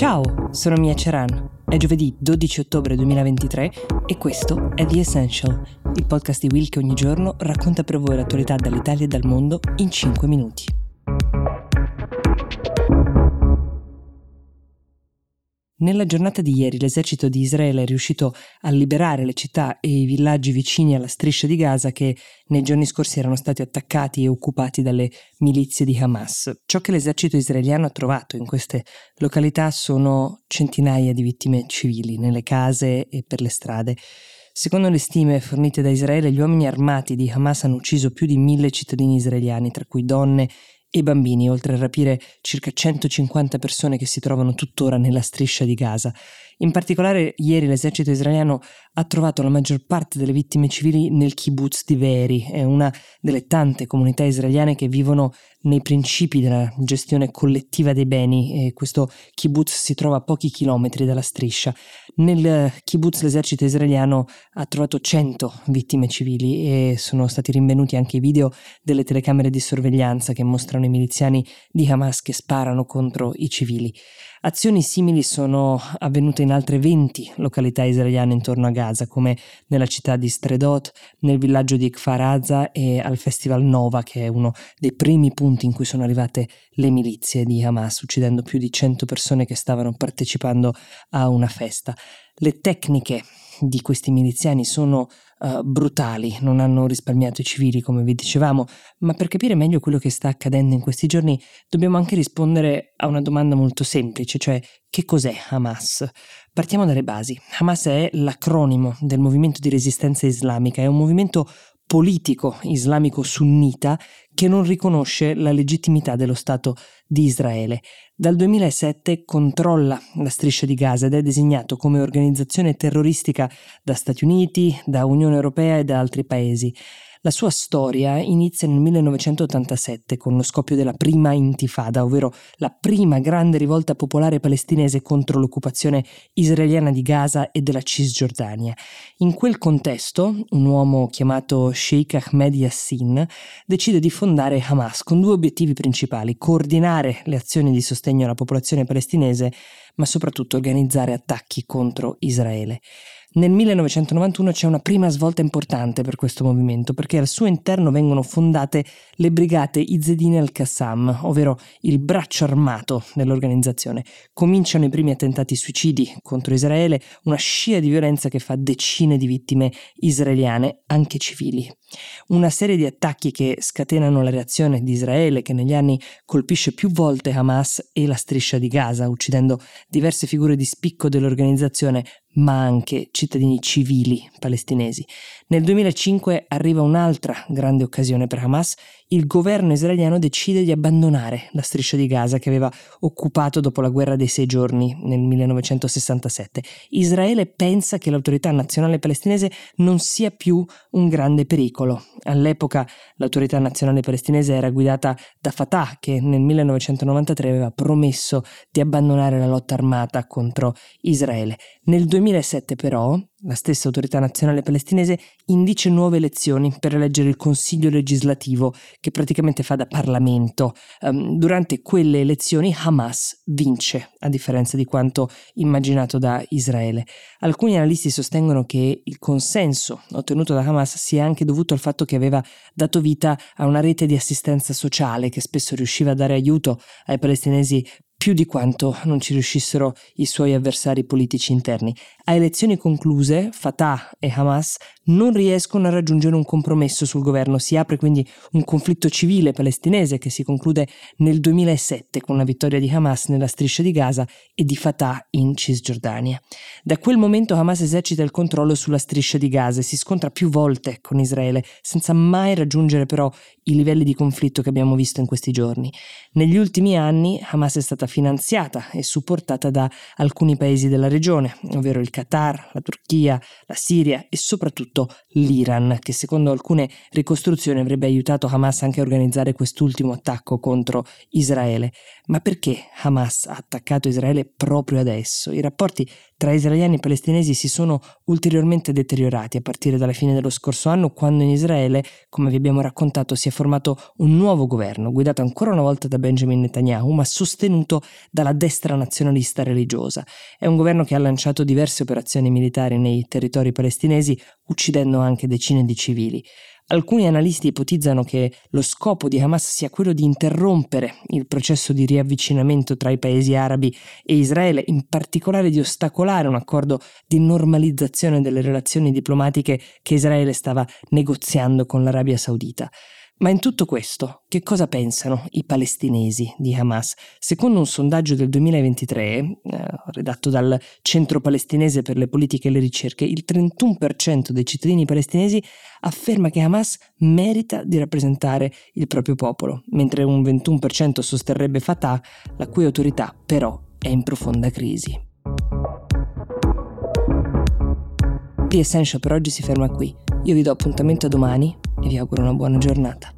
Ciao, sono Mia Ceran. È giovedì 12 ottobre 2023 e questo è The Essential, il podcast di Will che ogni giorno racconta per voi l'attualità dall'Italia e dal mondo in 5 minuti. Nella giornata di ieri l'esercito di Israele è riuscito a liberare le città e i villaggi vicini alla striscia di Gaza che nei giorni scorsi erano stati attaccati e occupati dalle milizie di Hamas. Ciò che l'esercito israeliano ha trovato in queste località sono centinaia di vittime civili nelle case e per le strade. Secondo le stime fornite da Israele, gli uomini armati di Hamas hanno ucciso più di mille cittadini israeliani, tra cui donne e bambini, oltre a rapire circa 150 persone che si trovano tuttora nella striscia di Gaza. In particolare, ieri l'esercito israeliano ha trovato la maggior parte delle vittime civili nel kibbutz di Veri, è una delle tante comunità israeliane che vivono nei principi della gestione collettiva dei beni e questo kibbutz si trova a pochi chilometri dalla striscia. Nel kibbutz l'esercito israeliano ha trovato 100 vittime civili e sono stati rinvenuti anche i video delle telecamere di sorveglianza che mostrano i miliziani di Hamas che sparano contro i civili. Azioni simili sono avvenute in altre 20 località israeliane intorno a Gaza, come nella città di Stredot, nel villaggio di Kfar Aza e al Festival Nova, che è uno dei primi punti in cui sono arrivate le milizie di Hamas, uccidendo più di 100 persone che stavano partecipando a una festa. Le tecniche di questi miliziani sono uh, brutali, non hanno risparmiato i civili come vi dicevamo, ma per capire meglio quello che sta accadendo in questi giorni dobbiamo anche rispondere a una domanda molto semplice, cioè che cos'è Hamas? Partiamo dalle basi. Hamas è l'acronimo del movimento di resistenza islamica, è un movimento politico islamico sunnita che non riconosce la legittimità dello Stato di Israele. Dal 2007 controlla la striscia di Gaza ed è designato come organizzazione terroristica da Stati Uniti, da Unione Europea e da altri paesi. La sua storia inizia nel 1987 con lo scoppio della prima intifada, ovvero la prima grande rivolta popolare palestinese contro l'occupazione israeliana di Gaza e della Cisgiordania. In quel contesto, un uomo chiamato Sheikh Ahmed Yassin decide di fondare Hamas con due obiettivi principali: coordinare le azioni di sostegno alla popolazione palestinese, ma soprattutto organizzare attacchi contro Israele. Nel 1991 c'è una prima svolta importante per questo movimento perché al suo interno vengono fondate le brigate Izzedine al-Qassam, ovvero il braccio armato dell'organizzazione. Cominciano i primi attentati suicidi contro Israele, una scia di violenza che fa decine di vittime israeliane, anche civili. Una serie di attacchi che scatenano la reazione di Israele che negli anni colpisce più volte Hamas e la striscia di Gaza, uccidendo diverse figure di spicco dell'organizzazione, ma anche cittadini civili palestinesi. Nel 2005 arriva un'altra grande occasione per Hamas, il governo israeliano decide di abbandonare la striscia di Gaza che aveva occupato dopo la guerra dei sei giorni nel 1967. Israele pensa che l'autorità nazionale palestinese non sia più un grande pericolo. All'epoca l'autorità nazionale palestinese era guidata da Fatah che nel 1993 aveva promesso di abbandonare la lotta armata contro Israele. Nel 2007 però la stessa autorità nazionale palestinese indice nuove elezioni per eleggere il consiglio legislativo che praticamente fa da Parlamento. Um, durante quelle elezioni Hamas vince, a differenza di quanto immaginato da Israele. Alcuni analisti sostengono che il consenso ottenuto da Hamas sia anche dovuto al fatto che aveva dato vita a una rete di assistenza sociale che spesso riusciva a dare aiuto ai palestinesi più di quanto non ci riuscissero i suoi avversari politici interni. A elezioni concluse, Fatah e Hamas non riescono a raggiungere un compromesso sul governo. Si apre quindi un conflitto civile palestinese che si conclude nel 2007 con la vittoria di Hamas nella striscia di Gaza e di Fatah in Cisgiordania. Da quel momento Hamas esercita il controllo sulla striscia di Gaza e si scontra più volte con Israele, senza mai raggiungere però i livelli di conflitto che abbiamo visto in questi giorni. Negli ultimi anni Hamas è stata finanziata e supportata da alcuni paesi della regione, ovvero il Qatar, la Turchia, la Siria e soprattutto l'Iran, che secondo alcune ricostruzioni avrebbe aiutato Hamas anche a organizzare quest'ultimo attacco contro Israele. Ma perché Hamas ha attaccato Israele proprio adesso? I rapporti tra israeliani e palestinesi si sono ulteriormente deteriorati a partire dalla fine dello scorso anno, quando in Israele, come vi abbiamo raccontato, si è formato un nuovo governo, guidato ancora una volta da Benjamin Netanyahu, ma sostenuto dalla destra nazionalista religiosa. È un governo che ha lanciato diverse operazioni militari nei territori palestinesi, uccidendo anche decine di civili. Alcuni analisti ipotizzano che lo scopo di Hamas sia quello di interrompere il processo di riavvicinamento tra i paesi arabi e Israele, in particolare di ostacolare un accordo di normalizzazione delle relazioni diplomatiche che Israele stava negoziando con l'Arabia Saudita. Ma in tutto questo, che cosa pensano i palestinesi di Hamas? Secondo un sondaggio del 2023, eh, redatto dal Centro Palestinese per le Politiche e le Ricerche, il 31% dei cittadini palestinesi afferma che Hamas merita di rappresentare il proprio popolo, mentre un 21% sosterrebbe Fatah, la cui autorità però è in profonda crisi. The Essential per oggi si ferma qui. Io vi do appuntamento a domani e vi auguro una buona giornata.